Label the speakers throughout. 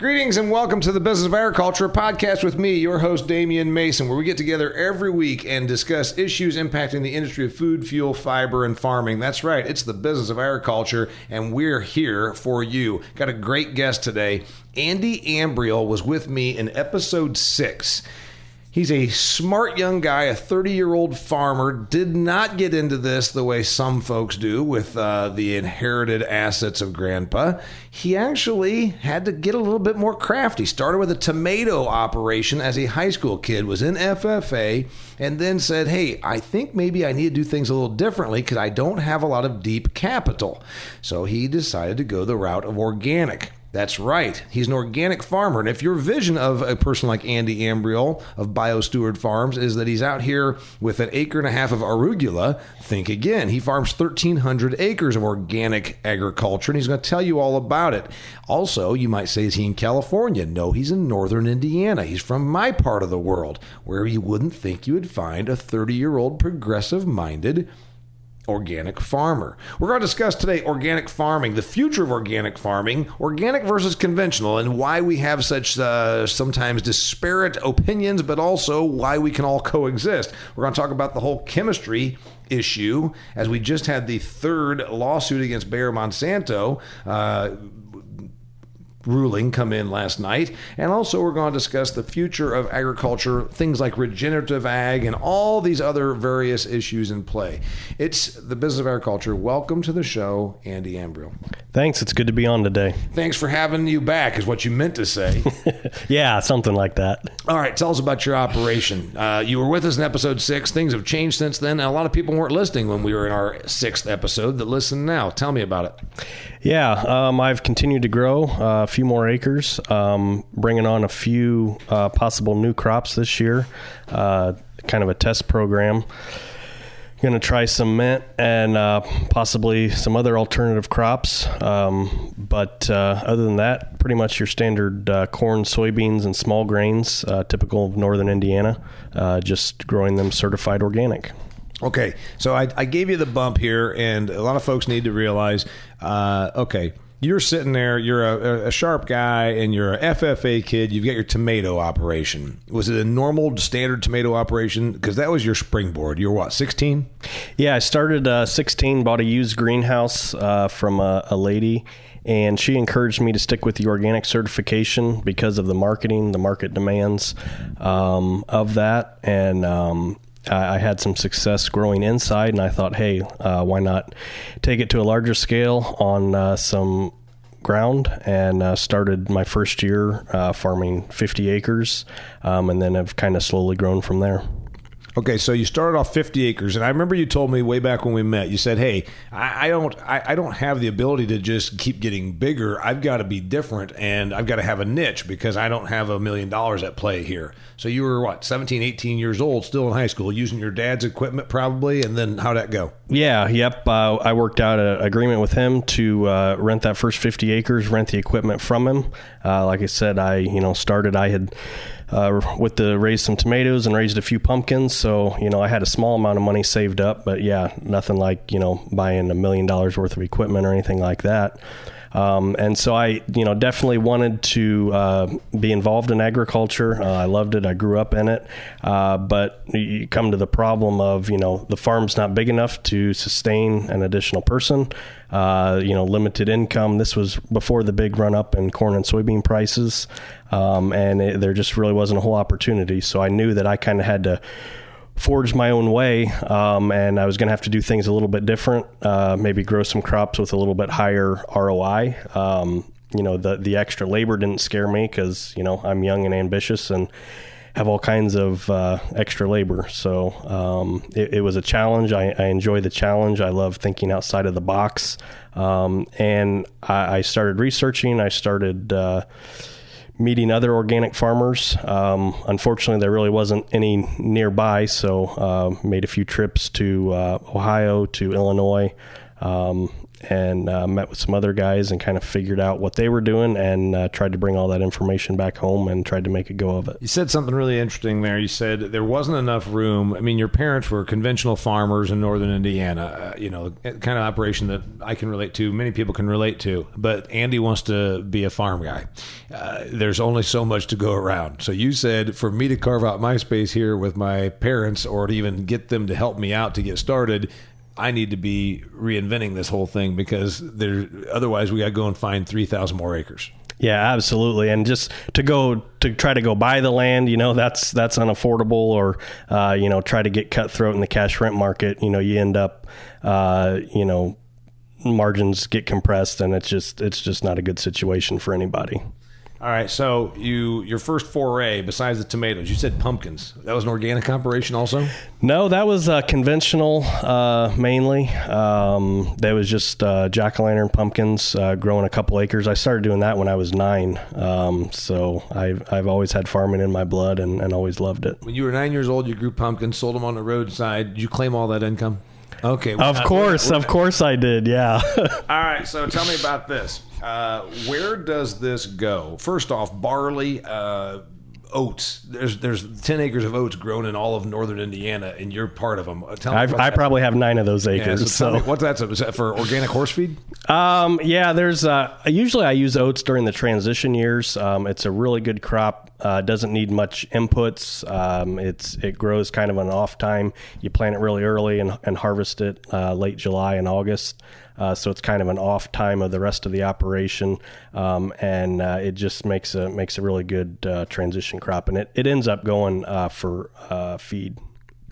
Speaker 1: Greetings and welcome to the Business of Agriculture podcast with me, your host, Damian Mason, where we get together every week and discuss issues impacting the industry of food, fuel, fiber, and farming. That's right, it's the Business of Agriculture, and we're here for you. Got a great guest today. Andy Ambriole was with me in episode six. He's a smart young guy, a 30 year old farmer. Did not get into this the way some folks do with uh, the inherited assets of grandpa. He actually had to get a little bit more crafty. Started with a tomato operation as a high school kid, was in FFA, and then said, Hey, I think maybe I need to do things a little differently because I don't have a lot of deep capital. So he decided to go the route of organic. That's right. He's an organic farmer. And if your vision of a person like Andy Ambriole of BioSteward Farms is that he's out here with an acre and a half of arugula, think again. He farms 1,300 acres of organic agriculture, and he's going to tell you all about it. Also, you might say, is he in California? No, he's in northern Indiana. He's from my part of the world, where you wouldn't think you would find a 30 year old progressive minded organic farmer. We're going to discuss today organic farming, the future of organic farming, organic versus conventional, and why we have such uh, sometimes disparate opinions, but also why we can all coexist. We're going to talk about the whole chemistry issue as we just had the third lawsuit against Bayer Monsanto. Uh, ruling come in last night. And also, we're going to discuss the future of agriculture, things like regenerative ag, and all these other various issues in play. It's the business of agriculture. Welcome to the show, Andy Ambriole.
Speaker 2: Thanks. It's good to be on today.
Speaker 1: Thanks for having you back, is what you meant to say.
Speaker 2: yeah, something like that.
Speaker 1: All right, tell us about your operation. Uh, you were with us in episode six. Things have changed since then. And a lot of people weren't listening when we were in our sixth episode that listen now. Tell me about it.
Speaker 2: Yeah, um, I've continued to grow uh, few more acres, um, bringing on a few uh, possible new crops this year, uh, kind of a test program. Going to try some mint and uh, possibly some other alternative crops. Um, but uh, other than that, pretty much your standard uh, corn, soybeans, and small grains, typical of northern Indiana, just growing them certified organic.
Speaker 1: Okay, so I, I, gave you the bump here, and a lot of folks need to realize uh, okay, you're sitting there, you're a, a, sharp guy, and you're a FFA kid. You've got your tomato operation. Was it a normal, standard tomato operation? Because that was your springboard. You were what, 16?
Speaker 2: Yeah, I started uh, 16, bought a used greenhouse uh, from a, a lady and she encouraged me to stick with the organic certification because of the marketing, the market demands um, of that, and um, I had some success growing inside, and I thought, hey, uh, why not take it to a larger scale on uh, some ground and uh, started my first year uh, farming 50 acres, um, and then have kind of slowly grown from there.
Speaker 1: Okay, so you started off 50 acres, and I remember you told me way back when we met. You said, "Hey, I, I don't, I, I, don't have the ability to just keep getting bigger. I've got to be different, and I've got to have a niche because I don't have a million dollars at play here." So you were what, 17, 18 years old, still in high school, using your dad's equipment probably, and then how'd that go?
Speaker 2: Yeah, yep. Uh, I worked out an agreement with him to uh, rent that first 50 acres, rent the equipment from him. Uh, like I said, I you know started. I had uh, with the raised some tomatoes and raised a few pumpkins. So you know, I had a small amount of money saved up, but yeah, nothing like you know buying a million dollars worth of equipment or anything like that. Um, and so I, you know, definitely wanted to uh, be involved in agriculture. Uh, I loved it. I grew up in it. Uh, but you come to the problem of, you know, the farm's not big enough to sustain an additional person. Uh, you know, limited income. This was before the big run up in corn and soybean prices, um, and it, there just really wasn't a whole opportunity. So I knew that I kind of had to forge my own way, um, and I was going to have to do things a little bit different. Uh, maybe grow some crops with a little bit higher ROI. Um, you know, the the extra labor didn't scare me because you know I'm young and ambitious and have all kinds of uh, extra labor. So um, it, it, was a challenge. I, I, enjoy the challenge. I love thinking outside of the box. Um, and I, I, started researching. I started. Uh, meeting other organic farmers. Um, unfortunately, there really wasn't any nearby, so uh, made a few trips to uh, Ohio, to Illinois, um, and uh, met with some other guys and kind of figured out what they were doing and uh, tried to bring all that information back home and tried to make a go of it.
Speaker 1: You said something really interesting there. You said there wasn't enough room. I mean, your parents were conventional farmers in northern Indiana, uh, you know, kind of operation that I can relate to, many people can relate to. But Andy wants to be a farm guy. Uh, there's only so much to go around. So you said for me to carve out my space here with my parents or to even get them to help me out to get started, I need to be reinventing this whole thing because there. Otherwise, we got to go and find three thousand more acres.
Speaker 2: Yeah, absolutely. And just to go to try to go buy the land, you know, that's that's unaffordable. Or uh, you know, try to get cutthroat in the cash rent market. You know, you end up, uh, you know, margins get compressed, and it's just it's just not a good situation for anybody.
Speaker 1: All right, so you your first foray besides the tomatoes, you said pumpkins. That was an organic operation, also.
Speaker 2: No, that was uh, conventional uh, mainly. Um, that was just uh, jack o' lantern pumpkins uh, growing a couple acres. I started doing that when I was nine, um, so I've I've always had farming in my blood and, and always loved it.
Speaker 1: When you were nine years old, you grew pumpkins, sold them on the roadside. Did you claim all that income? Okay.
Speaker 2: Of course, of course I did. Yeah.
Speaker 1: All right. So tell me about this. Uh, where does this go? First off, barley. Uh, oats. There's there's ten acres of oats grown in all of northern Indiana, and you're part of them. Uh,
Speaker 2: tell me I probably have nine of those acres.
Speaker 1: Yeah, so, so. Me, what's that? Is that for organic horse feed?
Speaker 2: Um, yeah, there's. Uh, usually I use oats during the transition years. Um, it's a really good crop. Uh, doesn't need much inputs. Um, it's it grows kind of an off time. You plant it really early and, and harvest it uh, late July and August. Uh, so it's kind of an off time of the rest of the operation, um, and uh, it just makes a makes a really good uh, transition crop, and it, it ends up going uh, for feed.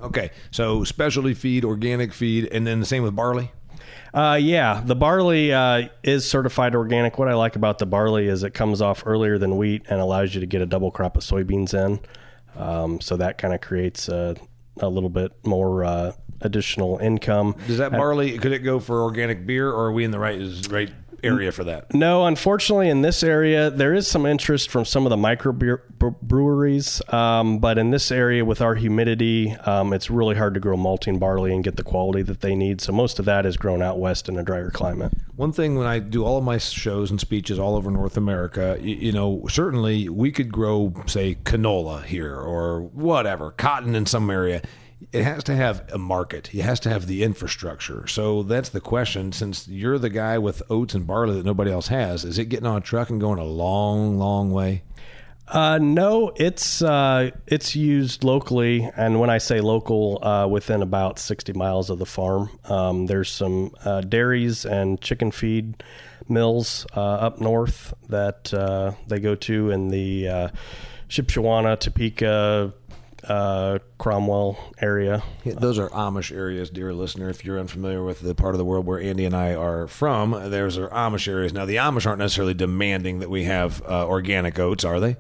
Speaker 1: Okay, so specialty feed, organic feed, and then the same with barley.
Speaker 2: Uh, yeah, the barley uh, is certified organic. What I like about the barley is it comes off earlier than wheat and allows you to get a double crop of soybeans in. Um, so that kind of creates a, a, little bit more uh, additional income.
Speaker 1: Does that barley could it go for organic beer, or are we in the right right area for that?
Speaker 2: No, unfortunately, in this area, there is some interest from some of the micro breweries, um, but in this area with our humidity, um, it's really hard to grow malting barley and get the quality that they need. So most of that is grown out west in a drier climate.
Speaker 1: One thing when I do all of my shows and speeches all over North America, you, you know, certainly we could grow, say, canola here or whatever, cotton in some area it has to have a market. It has to have the infrastructure. So that's the question. Since you're the guy with oats and barley that nobody else has, is it getting on a truck and going a long, long way?
Speaker 2: Uh, no, it's uh, it's used locally, and when I say local, uh, within about sixty miles of the farm. Um, there's some uh, dairies and chicken feed mills uh, up north that uh, they go to in the Shipshewana, Topeka, uh, Cromwell area.
Speaker 1: Yeah, those are Amish areas, dear listener. If you're unfamiliar with the part of the world where Andy and I are from, there's our Amish areas. Now, the Amish aren't necessarily demanding that we have uh, organic oats, are they?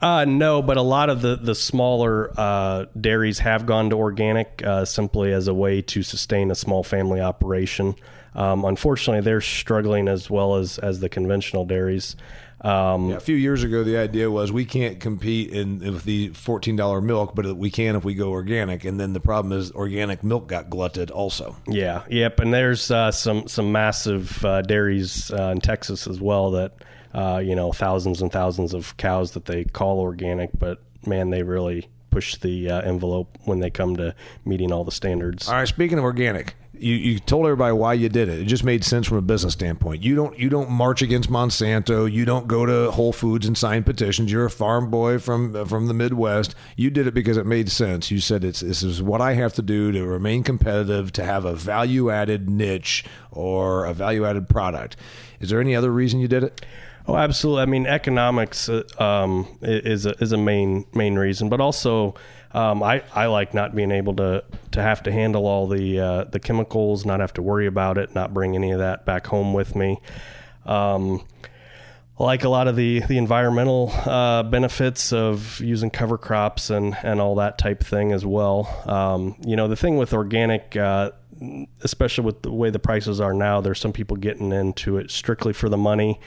Speaker 2: Uh, no, but a lot of the the smaller uh, dairies have gone to organic uh, simply as a way to sustain a small family operation. Um, unfortunately, they're struggling as well as as the conventional dairies.
Speaker 1: Um, yeah, a few years ago, the idea was we can't compete in with the fourteen dollar milk, but we can if we go organic. And then the problem is organic milk got glutted also.
Speaker 2: Yeah, yep. And there's uh, some some massive uh, dairies uh, in Texas as well that uh, you know thousands and thousands of cows that they call organic, but man, they really push the uh, envelope when they come to meeting all the standards.
Speaker 1: All right, speaking of organic, you, you told everybody why you did it. It just made sense from a business standpoint. You don't you don't march against Monsanto. You don't go to Whole Foods and sign petitions. You're a farm boy from from the Midwest. You did it because it made sense. You said it's this is what I have to do to remain competitive, to have a value added niche or a value added product. Is there any other reason you did it?
Speaker 2: Oh, absolutely. I mean, economics uh, um, is a, is a main main reason, but also um, I, I like not being able to, to have to handle all the uh, the chemicals, not have to worry about it, not bring any of that back home with me. Um, like a lot of the the environmental uh, benefits of using cover crops and and all that type thing as well. Um, you know, the thing with organic. Uh, especially with the way the prices are now, there's some people getting into it strictly for the money,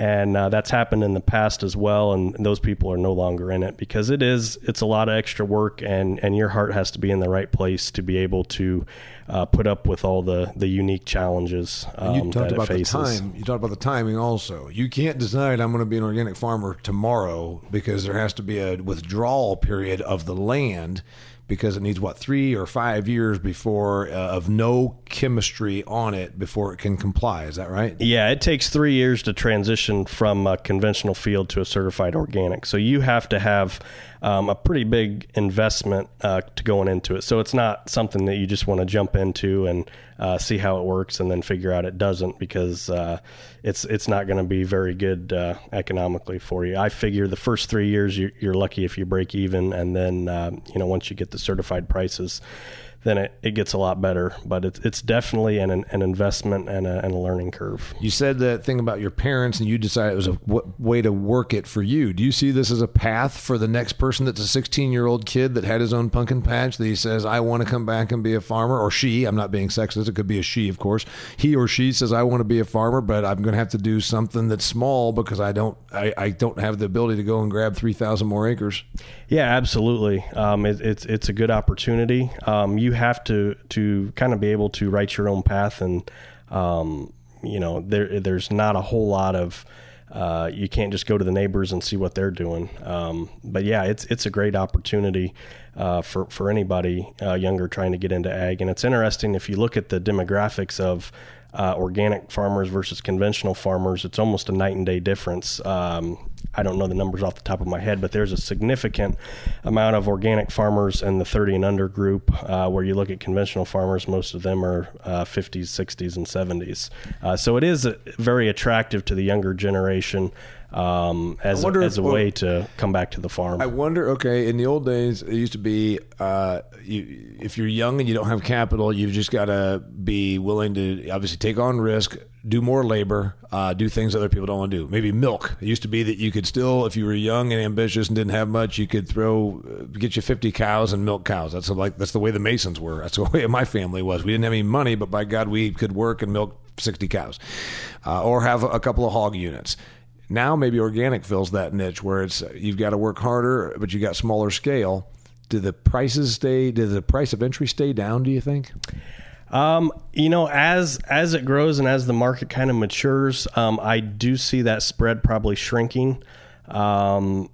Speaker 2: and uh, that's happened in the past as well. And those people are no longer in it because it is it's a lot of extra work, and and your heart has to be in the right place to be able to uh, put up with all the the unique challenges um,
Speaker 1: you talked
Speaker 2: that
Speaker 1: about
Speaker 2: it faces.
Speaker 1: the time. You talked about the timing also. You can't decide I'm going to be an organic farmer tomorrow because there has to be a withdrawal period of the land because it needs what three or five years before uh, of no chemistry on it before it can comply. Is that right?
Speaker 2: Yeah, it takes three years to transition from a conventional field to a certified organic. So you have to have um, a pretty big investment uh, to going into it. So it's not something that you just want to jump into and uh, see how it works and then figure out it doesn't because uh, it's it's not going to be very good uh, economically for you. I figure the first three years you're, you're lucky if you break even, and then uh, you know once you get the certified prices then it, it gets a lot better. But it's, it's definitely an, an investment and a, and a learning curve.
Speaker 1: You said that thing about your parents, and you decided it was a w- way to work it for you. Do you see this as a path for the next person that's a 16 year old kid that had his own pumpkin patch that he says, I want to come back and be a farmer? Or she, I'm not being sexist, it could be a she, of course. He or she says, I want to be a farmer, but I'm going to have to do something that's small because I don't, I, I don't have the ability to go and grab 3,000 more acres.
Speaker 2: Yeah, absolutely. Um, it, it's it's a good opportunity. Um, you have to to kind of be able to write your own path, and um, you know there there's not a whole lot of uh, you can't just go to the neighbors and see what they're doing. Um, but yeah, it's it's a great opportunity uh, for for anybody uh, younger trying to get into ag, and it's interesting if you look at the demographics of uh, organic farmers versus conventional farmers, it's almost a night and day difference. Um, I don't know the numbers off the top of my head, but there's a significant amount of organic farmers in the 30 and under group. Uh, where you look at conventional farmers, most of them are uh, 50s, 60s, and 70s. Uh, so it is very attractive to the younger generation um, as, a, as a way to come back to the farm.
Speaker 1: I wonder. Okay, in the old days, it used to be uh, you, if you're young and you don't have capital, you've just got to be willing to obviously take on risk, do more labor, uh, do things other people don't want to do. Maybe milk. It used to be that you could still, if you were young and ambitious and didn't have much, you could throw uh, get you 50 cows and milk cows. That's like that's the way the Masons were. That's the way my family was. We didn't have any money, but by God, we could work and milk 60 cows, uh, or have a couple of hog units. Now maybe organic fills that niche where it's you've got to work harder, but you got smaller scale. Do the prices stay? Did the price of entry stay down? Do you think?
Speaker 2: Um, you know, as as it grows and as the market kind of matures, um, I do see that spread probably shrinking. Um,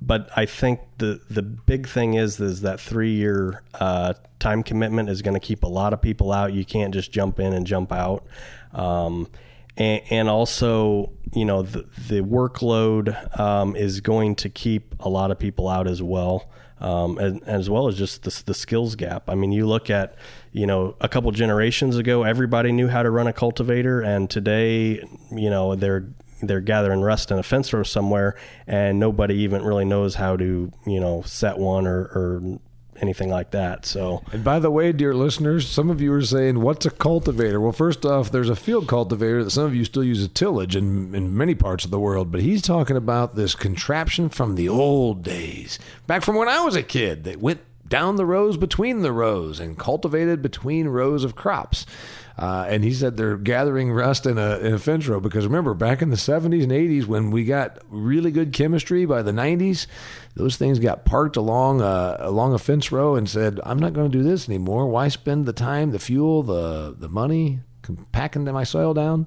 Speaker 2: but I think the the big thing is is that three year uh, time commitment is going to keep a lot of people out. You can't just jump in and jump out. Um, and, and also you know the, the workload um, is going to keep a lot of people out as well um, and, as well as just the, the skills gap i mean you look at you know a couple generations ago everybody knew how to run a cultivator and today you know they're they're gathering rust in a fence row somewhere and nobody even really knows how to you know set one or, or anything like that. So,
Speaker 1: and by the way, dear listeners, some of you are saying, "What's a cultivator?" Well, first off, there's a field cultivator that some of you still use a tillage in in many parts of the world, but he's talking about this contraption from the old days, back from when I was a kid, that went down the rows between the rows and cultivated between rows of crops. Uh, and he said they're gathering rust in a, in a fence row because remember back in the 70s and 80s when we got really good chemistry by the 90s, those things got parked along a, along a fence row and said, "I'm not going to do this anymore. Why spend the time, the fuel, the the money packing my soil down?"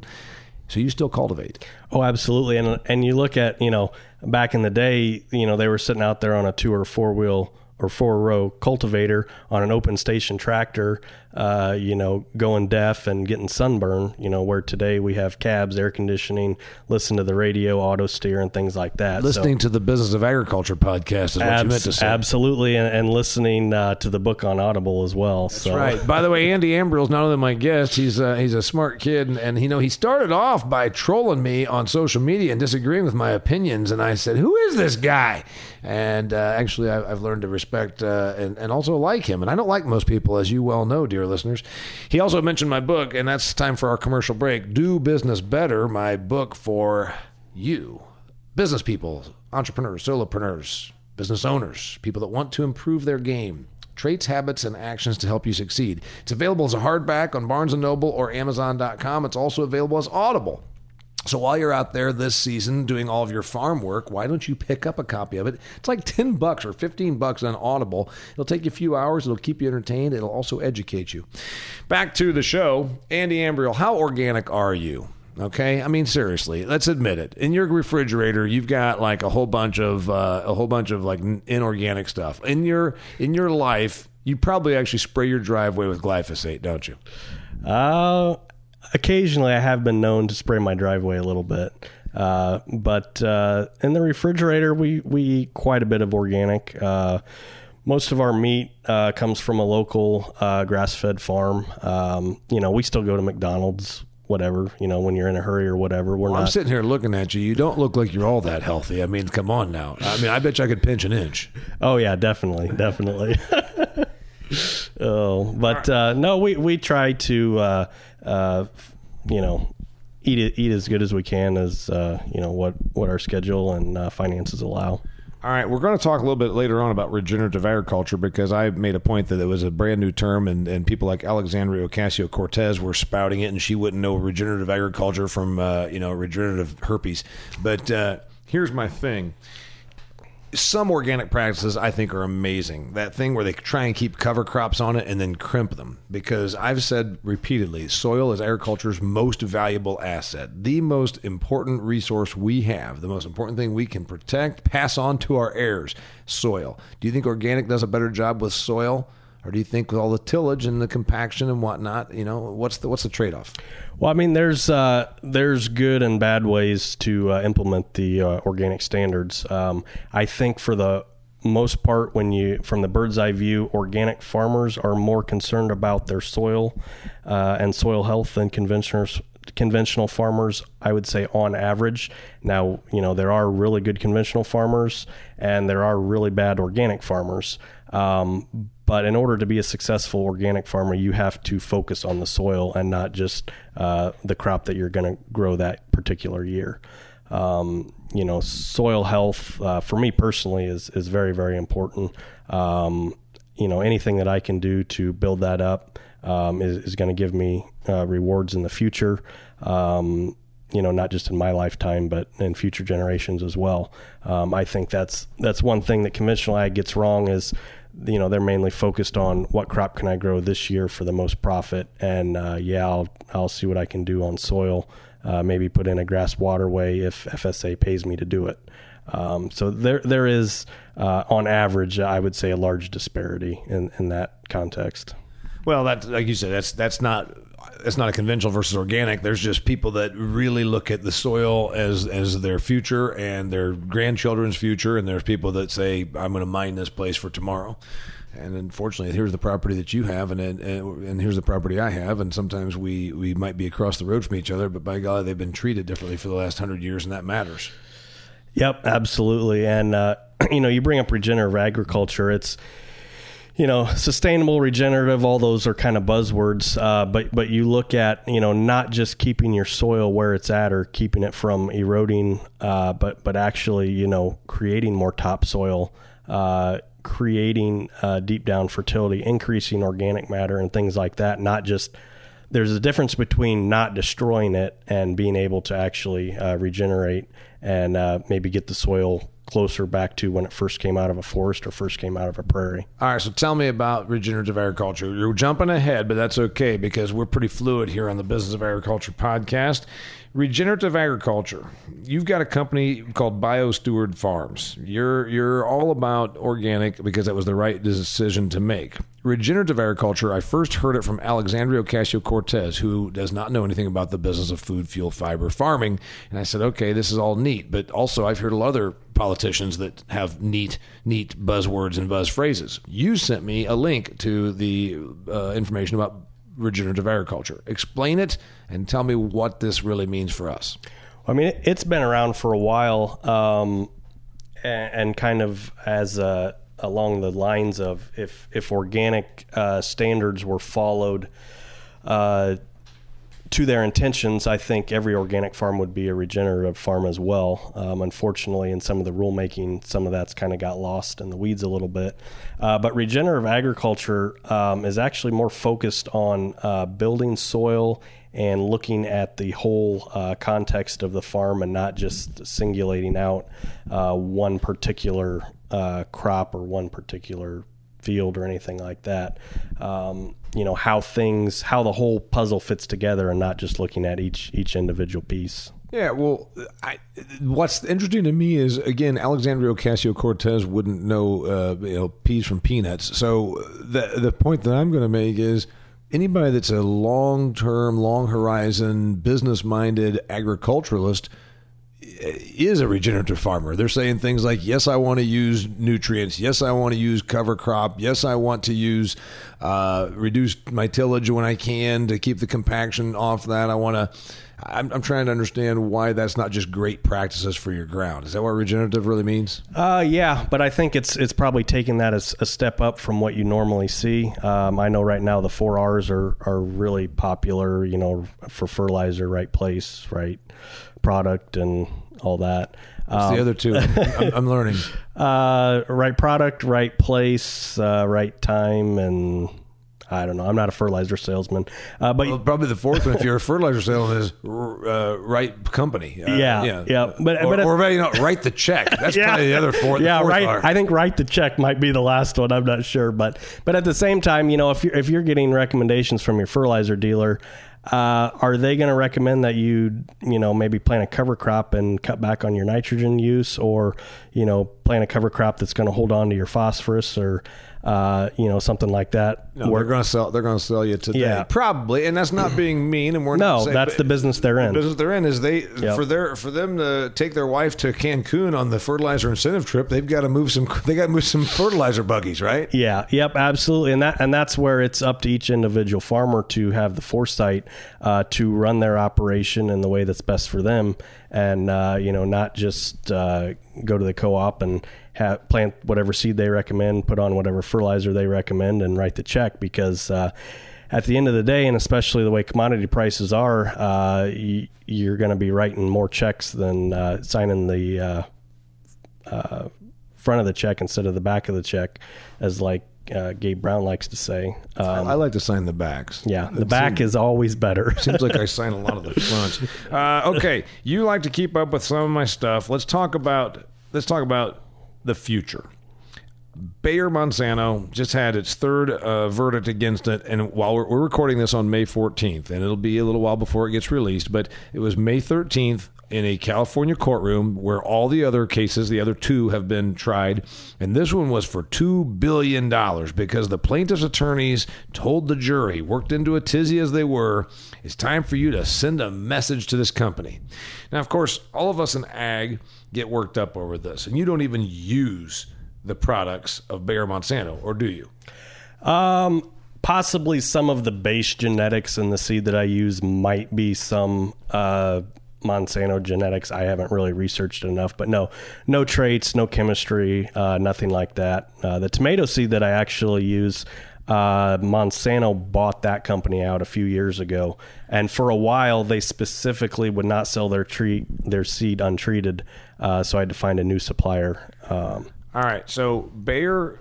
Speaker 1: So you still cultivate.
Speaker 2: Oh, absolutely. And and you look at you know back in the day, you know they were sitting out there on a two or four wheel or four row cultivator on an open station tractor, uh, you know, going deaf and getting sunburn, you know, where today we have cabs, air conditioning, listen to the radio, auto steer, and things like that.
Speaker 1: Listening so, to the Business of Agriculture podcast is what abs- you meant to say.
Speaker 2: Absolutely, and, and listening uh, to the book on Audible as well.
Speaker 1: That's so. right. By the way, Andy Ambriole is not only my guest, he's uh, he's a smart kid, and, and you know he started off by trolling me on social media and disagreeing with my opinions, and I said, "Who is this guy?" And uh, actually, I, have learned to respect uh, and, and also like him. And I don't like most people, as you well know, dear listeners. He also mentioned my book, and that's time for our commercial break Do Business Better, my book for you, business people, entrepreneurs, solopreneurs, business owners, people that want to improve their game traits, habits, and actions to help you succeed. It's available as a hardback on Barnes & Noble or Amazon.com. It's also available as Audible. So while you're out there this season doing all of your farm work, why don't you pick up a copy of it? It's like 10 bucks or 15 bucks on Audible. It'll take you a few hours, it'll keep you entertained, it'll also educate you. Back to the show. Andy Ambriole, how organic are you? Okay, I mean seriously, let's admit it. In your refrigerator, you've got like a whole bunch of uh, a whole bunch of like inorganic stuff. In your in your life, you probably actually spray your driveway with glyphosate, don't you?
Speaker 2: Uh, occasionally I have been known to spray my driveway a little bit. Uh, but uh, in the refrigerator, we, we eat quite a bit of organic. Uh, most of our meat uh, comes from a local uh, grass fed farm. Um, you know, we still go to McDonald's, whatever, you know, when you're in a hurry or whatever. We're
Speaker 1: well,
Speaker 2: not.
Speaker 1: I'm sitting here looking at you. You don't look like you're all that healthy. I mean, come on now. I mean, I bet you I could pinch an inch.
Speaker 2: Oh, yeah, definitely. Definitely. oh, but uh, no, we, we try to uh, you know, eat it, eat as good as we can as uh, you know what what our schedule and uh, finances allow.
Speaker 1: All right, we're going to talk a little bit later on about regenerative agriculture because I made a point that it was a brand new term, and, and people like Alexandria Ocasio Cortez were spouting it, and she wouldn't know regenerative agriculture from uh, you know regenerative herpes. But uh, here's my thing: some organic practices I think are amazing. That thing where they try and keep cover crops on it and then crimp them. Because I've said repeatedly, soil is agriculture's most valuable asset, the most important resource we have, the most important thing we can protect, pass on to our heirs soil. Do you think organic does a better job with soil? Or do you think with all the tillage and the compaction and whatnot, you know, what's the what's the trade off?
Speaker 2: Well, I mean, there's uh, there's good and bad ways to uh, implement the uh, organic standards. Um, I think for the most part, when you from the bird's eye view, organic farmers are more concerned about their soil uh, and soil health than conventional conventional farmers i would say on average now you know there are really good conventional farmers and there are really bad organic farmers um, but in order to be a successful organic farmer, you have to focus on the soil and not just uh, the crop that you're going to grow that particular year. Um, you know, soil health uh, for me personally is is very very important. Um, you know, anything that I can do to build that up um, is, is going to give me uh, rewards in the future. Um, you know, not just in my lifetime, but in future generations as well. Um, I think that's that's one thing that conventional ag gets wrong is you know they're mainly focused on what crop can I grow this year for the most profit, and uh, yeah, I'll I'll see what I can do on soil. Uh, maybe put in a grass waterway if FSA pays me to do it. Um, so there there is uh, on average, I would say, a large disparity in in that context.
Speaker 1: Well, that like you said, that's that's not it's not a conventional versus organic. There's just people that really look at the soil as as their future and their grandchildren's future, and there's people that say, "I'm going to mine this place for tomorrow." And unfortunately, here's the property that you have, and, and and here's the property I have, and sometimes we we might be across the road from each other, but by God, they've been treated differently for the last hundred years, and that matters.
Speaker 2: Yep, absolutely. And uh, you know, you bring up regenerative agriculture. It's you know, sustainable, regenerative, all those are kind of buzzwords. Uh, but but you look at you know not just keeping your soil where it's at or keeping it from eroding, uh, but but actually you know creating more topsoil, uh, creating uh, deep down fertility, increasing organic matter, and things like that. Not just there's a difference between not destroying it and being able to actually uh, regenerate and uh, maybe get the soil closer back to when it first came out of a forest or first came out of a prairie.
Speaker 1: All right, so tell me about regenerative agriculture. You're jumping ahead, but that's okay because we're pretty fluid here on the Business of Agriculture podcast. Regenerative agriculture. You've got a company called BioSteward Farms. You're you're all about organic because that was the right decision to make. Regenerative agriculture, I first heard it from Alexandria Ocasio Cortez, who does not know anything about the business of food, fuel, fiber, farming. And I said, okay, this is all neat. But also, I've heard a lot of other politicians that have neat, neat buzzwords and buzz phrases. You sent me a link to the uh, information about regenerative agriculture. Explain it and tell me what this really means for us.
Speaker 2: I mean, it's been around for a while, um, and, kind of as a, along the lines of if if organic uh, standards were followed. Uh, to their intentions, I think every organic farm would be a regenerative farm as well. Um, unfortunately, in some of the rulemaking, some of that's kind of got lost in the weeds a little bit. Uh, but regenerative agriculture um, is actually more focused on uh, building soil and looking at the whole uh, context of the farm and not just singulating out uh, one particular uh, crop or one particular field or anything like that. Um, you know how things, how the whole puzzle fits together, and not just looking at each each individual piece.
Speaker 1: Yeah, well, I, what's interesting to me is again Alexandria Ocasio Cortez wouldn't know uh, you know peas from peanuts. So the the point that I'm going to make is anybody that's a long term, long horizon, business minded agriculturalist is a regenerative farmer. They're saying things like, "Yes, I want to use nutrients. Yes, I want to use cover crop. Yes, I want to use uh, reduce my tillage when I can to keep the compaction off that. I want to." I'm, I'm, trying to understand why that's not just great practices for your ground. Is that what regenerative really means?
Speaker 2: Uh, yeah, but I think it's it's probably taking that as a step up from what you normally see. Um, I know right now the four R's are are really popular. You know, for fertilizer, right place, right product, and all that.
Speaker 1: What's um, the other two? I'm, I'm learning.
Speaker 2: Uh, right product, right place, uh, right time, and I don't know. I'm not a fertilizer salesman, uh, but
Speaker 1: well, probably the fourth one. If you're a fertilizer salesman, is uh, right company.
Speaker 2: Uh, yeah, yeah, yeah. But
Speaker 1: or,
Speaker 2: but
Speaker 1: or you know, write the check. That's yeah. probably the other fourth.
Speaker 2: Yeah,
Speaker 1: fourth
Speaker 2: right. I think write the check might be the last one. I'm not sure, but but at the same time, you know, if you're if you're getting recommendations from your fertilizer dealer. Uh, are they going to recommend that you, you know, maybe plant a cover crop and cut back on your nitrogen use, or you know, plant a cover crop that's going to hold on to your phosphorus, or uh, you know, something like that.
Speaker 1: No, they're going to sell. They're going to sell you today, yeah. probably, and that's not being mean. And we're
Speaker 2: no,
Speaker 1: saying,
Speaker 2: that's the business they're in.
Speaker 1: The business they're in is they yep. for their for them to take their wife to Cancun on the fertilizer incentive trip. They've got to move some. They got to move some fertilizer buggies, right?
Speaker 2: Yeah. Yep. Absolutely. And that and that's where it's up to each individual farmer to have the foresight uh, to run their operation in the way that's best for them, and uh, you know, not just uh, go to the co-op and have, plant whatever seed they recommend, put on whatever fertilizer they recommend, and write the check. Because uh, at the end of the day, and especially the way commodity prices are, uh, you, are going to be writing more checks than uh, signing the uh, front of the check instead of the back of the check, as like uh, Gabe Brown likes to say.
Speaker 1: Um, I like to sign the backs.
Speaker 2: Yeah, the it back seems, is always better.
Speaker 1: seems like I sign a lot of the fronts. Uh, okay, you like to keep up with some of my stuff. Let's talk about let's talk about the future. Bayer Monsanto just had its third uh, verdict against it, and while we're, we're, recording this on May 14th, and it'll be a little while before it gets released, but it was May 13th in a California courtroom where all the other cases, the other two, have been tried, and this one was for two billion dollars because the plaintiff's attorneys told the jury, worked into a tizzy as they were, it's time for you to send a message to this company. Now, of course, all of us in ag get worked up over this, and you don't even use the products of Bayer Monsanto, or do you?
Speaker 2: Um, possibly some of the base genetics in the seed that I use might be some uh, Monsanto genetics. I haven't really researched enough, but no, no traits, no chemistry, uh, nothing like that. Uh, the tomato seed that I actually use uh, Monsanto bought that company out a few years ago, and for a while they specifically would not sell their tree their seed untreated. Uh, so I had to find a new supplier. Um,
Speaker 1: all right, so Bayer,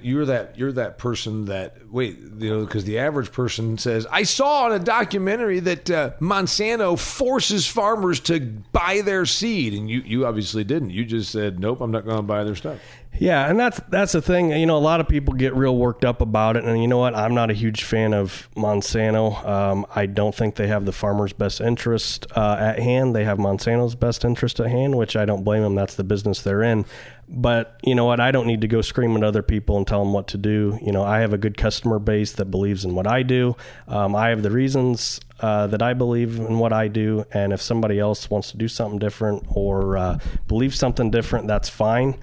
Speaker 1: you're that you're that person that wait, you know, because the average person says, "I saw in a documentary that uh, Monsanto forces farmers to buy their seed," and you you obviously didn't. You just said, "Nope, I'm not going to buy their stuff."
Speaker 2: Yeah, and that's that's the thing. You know, a lot of people get real worked up about it, and you know what? I'm not a huge fan of Monsanto. Um, I don't think they have the farmer's best interest uh, at hand. They have Monsanto's best interest at hand, which I don't blame them. That's the business they're in. But you know what? I don't need to go scream at other people and tell them what to do. You know, I have a good customer base that believes in what I do. Um, I have the reasons uh, that I believe in what I do, and if somebody else wants to do something different or uh, believe something different, that's fine.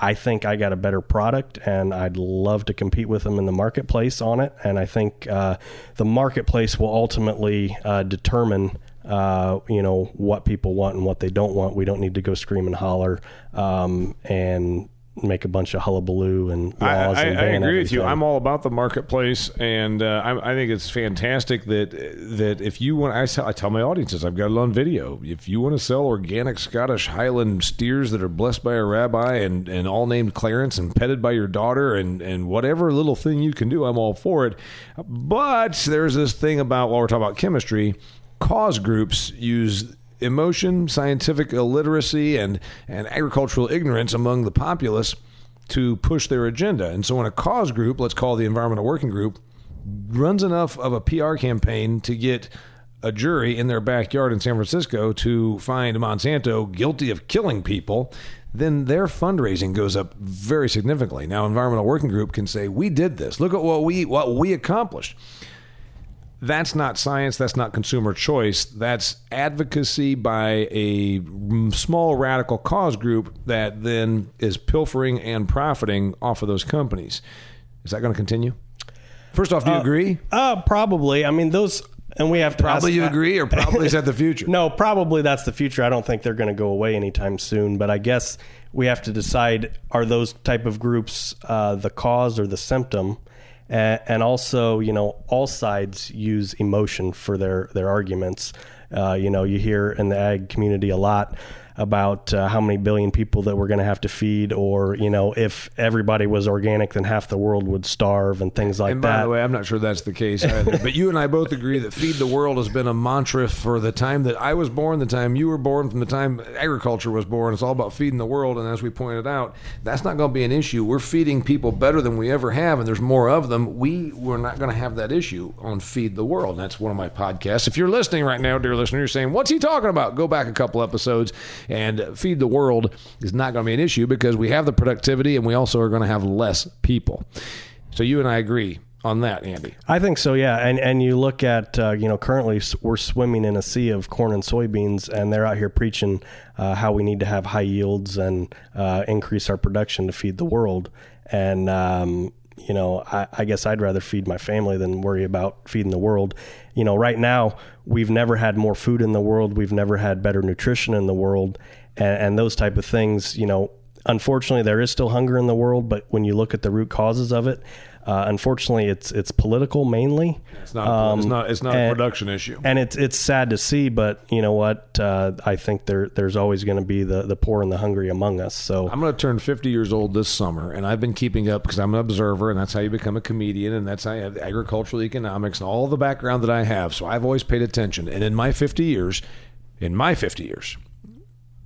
Speaker 2: I think I got a better product, and I'd love to compete with them in the marketplace on it. And I think uh, the marketplace will ultimately uh, determine, uh, you know, what people want and what they don't want. We don't need to go scream and holler um, and make a bunch of hullabaloo and
Speaker 1: I,
Speaker 2: laws.
Speaker 1: I,
Speaker 2: and
Speaker 1: I agree with you. I'm all about the marketplace, and uh, I, I think it's fantastic that that if you want, I tell, I tell my audiences, I've got it on video. If you want to sell organic Scottish Highland steers that are blessed by a rabbi and, and all named Clarence and petted by your daughter and, and whatever little thing you can do, I'm all for it. But there's this thing about while we're talking about chemistry, cause groups use emotion, scientific illiteracy, and, and agricultural ignorance among the populace to push their agenda. And so when a cause group, let's call the Environmental Working Group, runs enough of a PR campaign to get a jury in their backyard in San Francisco to find Monsanto guilty of killing people, then their fundraising goes up very significantly. Now, Environmental Working Group can say, "We did this. Look at what we what we accomplished." That's not science. That's not consumer choice. That's advocacy by a small radical cause group that then is pilfering and profiting off of those companies. Is that going to continue? First off, do you agree?
Speaker 2: Uh, probably. I mean, those, and we have to
Speaker 1: Probably
Speaker 2: ask-
Speaker 1: you agree, or probably is that the future?
Speaker 2: No, probably that's the future. I don't think they're going to go away anytime soon. But I guess we have to decide: are those type of groups uh, the cause or the symptom? And, and also, you know, all sides use emotion for their their arguments. Uh, you know, you hear in the ag community a lot about uh, how many billion people that we're going to have to feed, or you know, if everybody was organic, then half the world would starve, and things like
Speaker 1: And by
Speaker 2: that.
Speaker 1: the way, I'm not sure that's the case either. but you and I both agree that feed the world has been a mantra for the time that I was born, the time you were born, from the time agriculture was born. It's all about feeding the world. And as we pointed out, that's not going to be an issue. We're feeding people better than we ever have, and there's more of them. We we're not going to have that issue on Feed the World. And that's one of my podcasts. If you're listening right now, dear listener, you're saying, "What's he talking about?" Go back a couple episodes, and Feed the World is not going to be an issue because we have the productivity, and we also are going to have less people. So you and I agree on that, Andy.
Speaker 2: I think so, yeah. And and you look at uh, you know currently we're swimming in a sea of corn and soybeans, and they're out here preaching uh, how we need to have high yields and uh, increase our production to feed the world. And um, you know, I, I guess I'd rather feed my family than worry about feeding the world. You know, right now we've never had more food in the world. We've never had better nutrition in the world, and, and those type of things. You know, unfortunately, there is still hunger in the world, but when you look at the root causes of it, uh, unfortunately, it's it's political mainly.
Speaker 1: It's not. it's not. It's not a
Speaker 2: and-
Speaker 1: production issue.
Speaker 2: And it's it's sad to see, but you know what? Uh, I think there there's always going to be the, the poor and the hungry among us. So
Speaker 1: I'm going to turn 50 years old this summer, and I've been keeping up because I'm an observer, and that's how you become a comedian, and that's how you have agricultural economics and all the background that I have. So I've always paid attention. And in my 50 years, in my 50 years,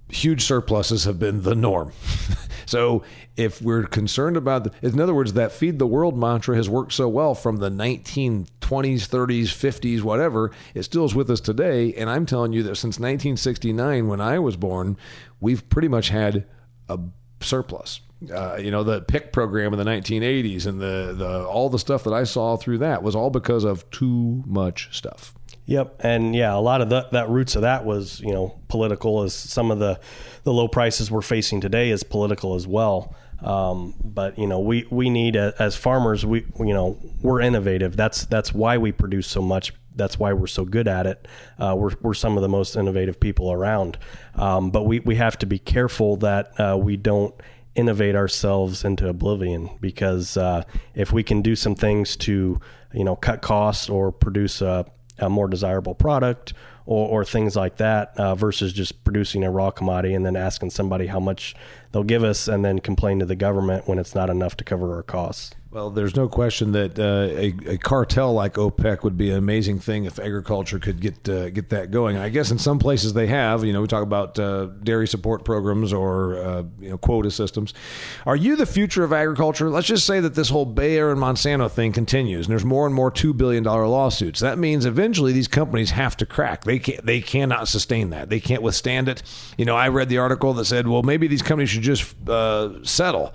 Speaker 1: huge surpluses have been the norm. so if we're concerned about, the, in other words, that feed the world mantra has worked so well from the 1920s, 30s, 50s, whatever, it still is with us today. And I'm telling you that since 1969, when I was born, we've pretty much had a surplus. Uh, you know the PIK program in the 1980s and the, the all the stuff that I saw through that was all because of too much stuff.
Speaker 2: Yep, and yeah, a lot of the, that roots of that was you know political. As some of the the low prices we're facing today is political as well. Um, but you know, we we need as farmers, we you know we're innovative. That's that's why we produce so much. That's why we're so good at it. Uh, we're we're some of the most innovative people around. Um, but we we have to be careful that uh, we don't innovate ourselves into oblivion because uh, if we can do some things to you know cut costs or produce a, a more desirable product or, or things like that uh, versus just producing a raw commodity and then asking somebody how much they'll give us and then complain to the government when it's not enough to cover our costs.
Speaker 1: Well, there's no question that uh, a, a cartel like OPEC would be an amazing thing if agriculture could get uh, get that going. I guess in some places they have. You know, we talk about uh, dairy support programs or uh, you know quota systems. Are you the future of agriculture? Let's just say that this whole Bayer and Monsanto thing continues, and there's more and more two billion dollar lawsuits. That means eventually these companies have to crack. They can't. They cannot sustain that. They can't withstand it. You know, I read the article that said, well, maybe these companies should just uh, settle.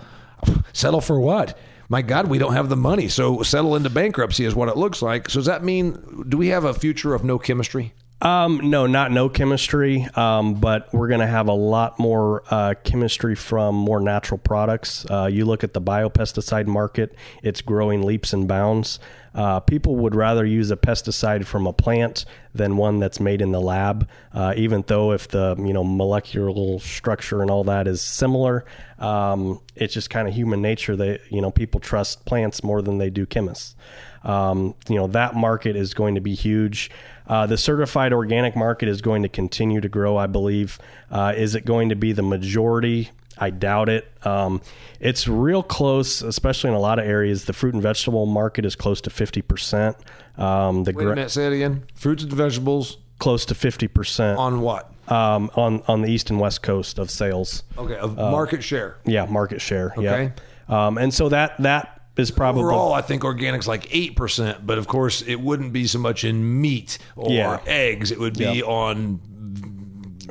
Speaker 1: Settle for what? My God, we don't have the money. So settle into bankruptcy is what it looks like. So does that mean do we have a future of no chemistry?
Speaker 2: Um, no, not no chemistry, um, but we're going to have a lot more uh, chemistry from more natural products. Uh, you look at the biopesticide market; it's growing leaps and bounds. Uh, people would rather use a pesticide from a plant than one that's made in the lab, uh, even though if the you know molecular structure and all that is similar. Um, it's just kind of human nature that you know people trust plants more than they do chemists. Um, you know that market is going to be huge. Uh, the certified organic market is going to continue to grow, I believe. Uh, is it going to be the majority? I doubt it. Um, it's real close, especially in a lot of areas. The fruit and vegetable market is close to fifty percent. Um, the
Speaker 1: Wait a minute, say it again. Fruits and vegetables
Speaker 2: close to fifty percent
Speaker 1: on what?
Speaker 2: um, on on the east and west coast of sales.
Speaker 1: Okay, of market share.
Speaker 2: Yeah, market share.
Speaker 1: Okay.
Speaker 2: Yeah. Um, and so that that is probably
Speaker 1: Overall, I think organic's like eight percent, but of course, it wouldn't be so much in meat or
Speaker 2: Yeah.
Speaker 1: eggs. It would be
Speaker 2: Yeah.
Speaker 1: on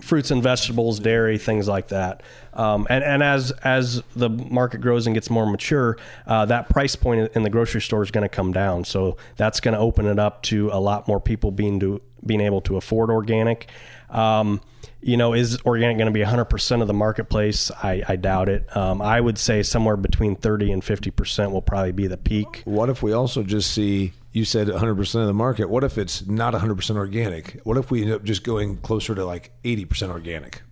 Speaker 2: fruits and vegetables, dairy, things like that. Um, and and as as the market grows and gets more mature, uh, that price point in the grocery store is going to come down. So that's going to open it up to a lot more people being to being able to afford organic. Um, you know, is organic going to be 100% of the marketplace? I, I doubt it. Um, I would say somewhere between 30 and 50% will probably be the peak.
Speaker 1: What if we also just see? You said 100% of the market. What if it's not 100% organic? What if we end up just going closer to like 80% organic?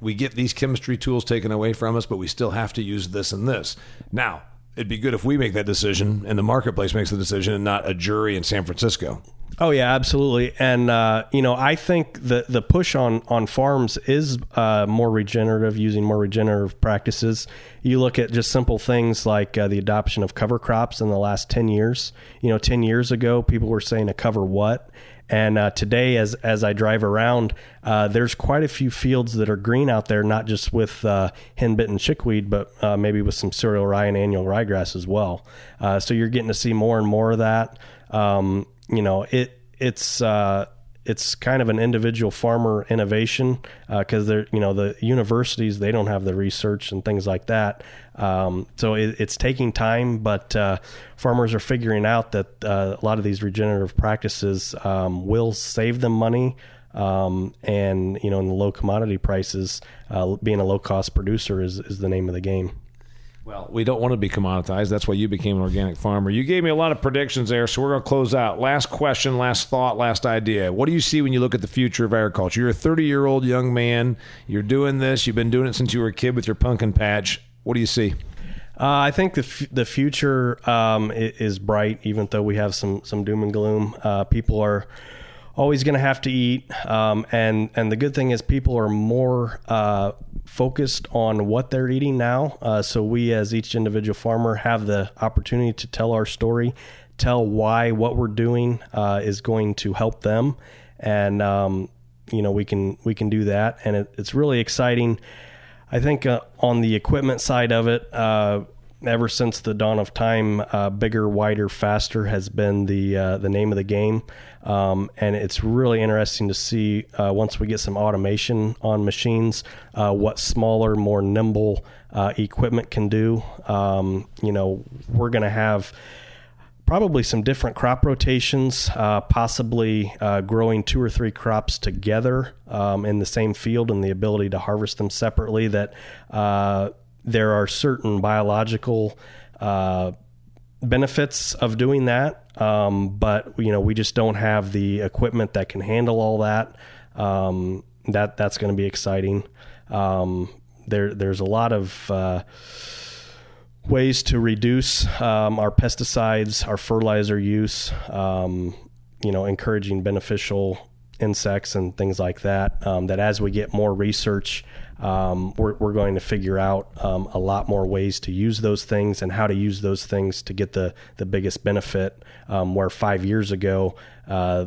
Speaker 1: We get these chemistry tools taken away from us, but we still have to use this and this. Now, it'd be good if we make that decision and the marketplace makes the decision and not a jury in San Francisco.
Speaker 2: Oh yeah, absolutely. And uh, you know, I think the the push on on farms is uh, more regenerative, using more regenerative practices. You look at just simple things like uh, the adoption of cover crops in the last ten years. You know, ten years ago, people were saying to cover what. And uh, today, as as I drive around, uh, there's quite a few fields that are green out there, not just with uh, henbit and chickweed, but uh, maybe with some cereal rye and annual ryegrass as well. Uh, so you're getting to see more and more of that. Um, you know, it it's uh, it's kind of an individual farmer innovation because they're you know the universities they don't have the research and things like that. Um, so it, it's taking time, but uh, farmers are figuring out that uh, a lot of these regenerative practices um, will save them money. Um, and you know, in the low commodity prices, uh, being a low cost producer is, is the name of the game.
Speaker 1: Well, we don't want to be commoditized. That's why you became an organic farmer. You gave me a lot of predictions there, so we're going to close out. Last question, last thought, last idea. What do you see when you look at the future of agriculture? You're a 30 year old young man. You're doing this. You've been doing it since you were a kid with your pumpkin patch. What do you see?
Speaker 2: Uh, I think the f- the future um, is bright, even though we have some some doom and gloom. Uh, people are always going to have to eat, um, and and the good thing is people are more uh, focused on what they're eating now. Uh, so we, as each individual farmer, have the opportunity to tell our story, tell why what we're doing uh, is going to help them, and um, you know we can we can do that, and it, it's really exciting. I think uh, on the equipment side of it, uh, ever since the dawn of time, uh, bigger, wider, faster has been the uh, the name of the game, um, and it's really interesting to see uh, once we get some automation on machines, uh, what smaller, more nimble uh, equipment can do. Um, you know, we're going to have probably some different crop rotations, uh, possibly uh, growing two or three crops together um, in the same field and the ability to harvest them separately. That uh, there are certain biological uh, benefits of doing that, um, but you know we just don't have the equipment that can handle all that. Um, that that's going to be exciting. Um, there there's a lot of uh, ways to reduce um, our pesticides, our fertilizer use, um, you know, encouraging beneficial insects and things like that. Um, that as we get more research, um, we're, we're going to figure out um, a lot more ways to use those things and how to use those things to get the, the biggest benefit. Um, where five years ago, uh,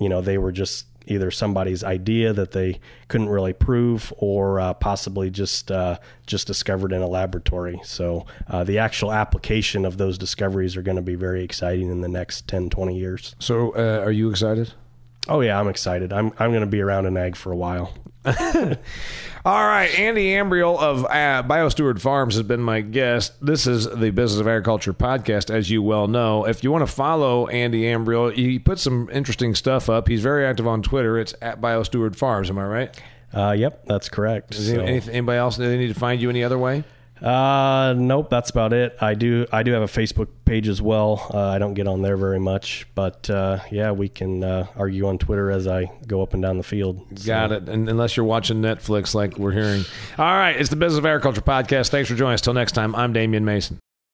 Speaker 2: you know, they were just either somebody's idea that they couldn't really prove or uh, possibly just uh, just discovered in a laboratory. So uh, the actual application of those discoveries are going to be very exciting in the next 10, 20 years.
Speaker 1: So, uh, are you excited?
Speaker 2: Oh yeah, I'm excited. I'm I'm going to be around in ag for a while.
Speaker 1: All right, Andy Ambriole of uh, BioSteward Farms has been my guest. This is the Business of Agriculture podcast, as you well know. If you want to follow Andy Ambriole, he puts some interesting stuff up. He's very active on Twitter. It's at BioSteward Farms. Am I right?
Speaker 2: Uh, yep, that's correct. So-
Speaker 1: any- anybody else do they need to find you any other way?
Speaker 2: Uh, nope, that's about it. I do I do have a Facebook page as well. Uh, I don't get on there very much, but uh, yeah, we can uh, argue on Twitter as I go up and down the field.
Speaker 1: Got it. And unless you're watching Netflix, like we're hearing. All right, it's the Business of Agriculture podcast. Thanks for joining us. Till next time, I'm Damian Mason.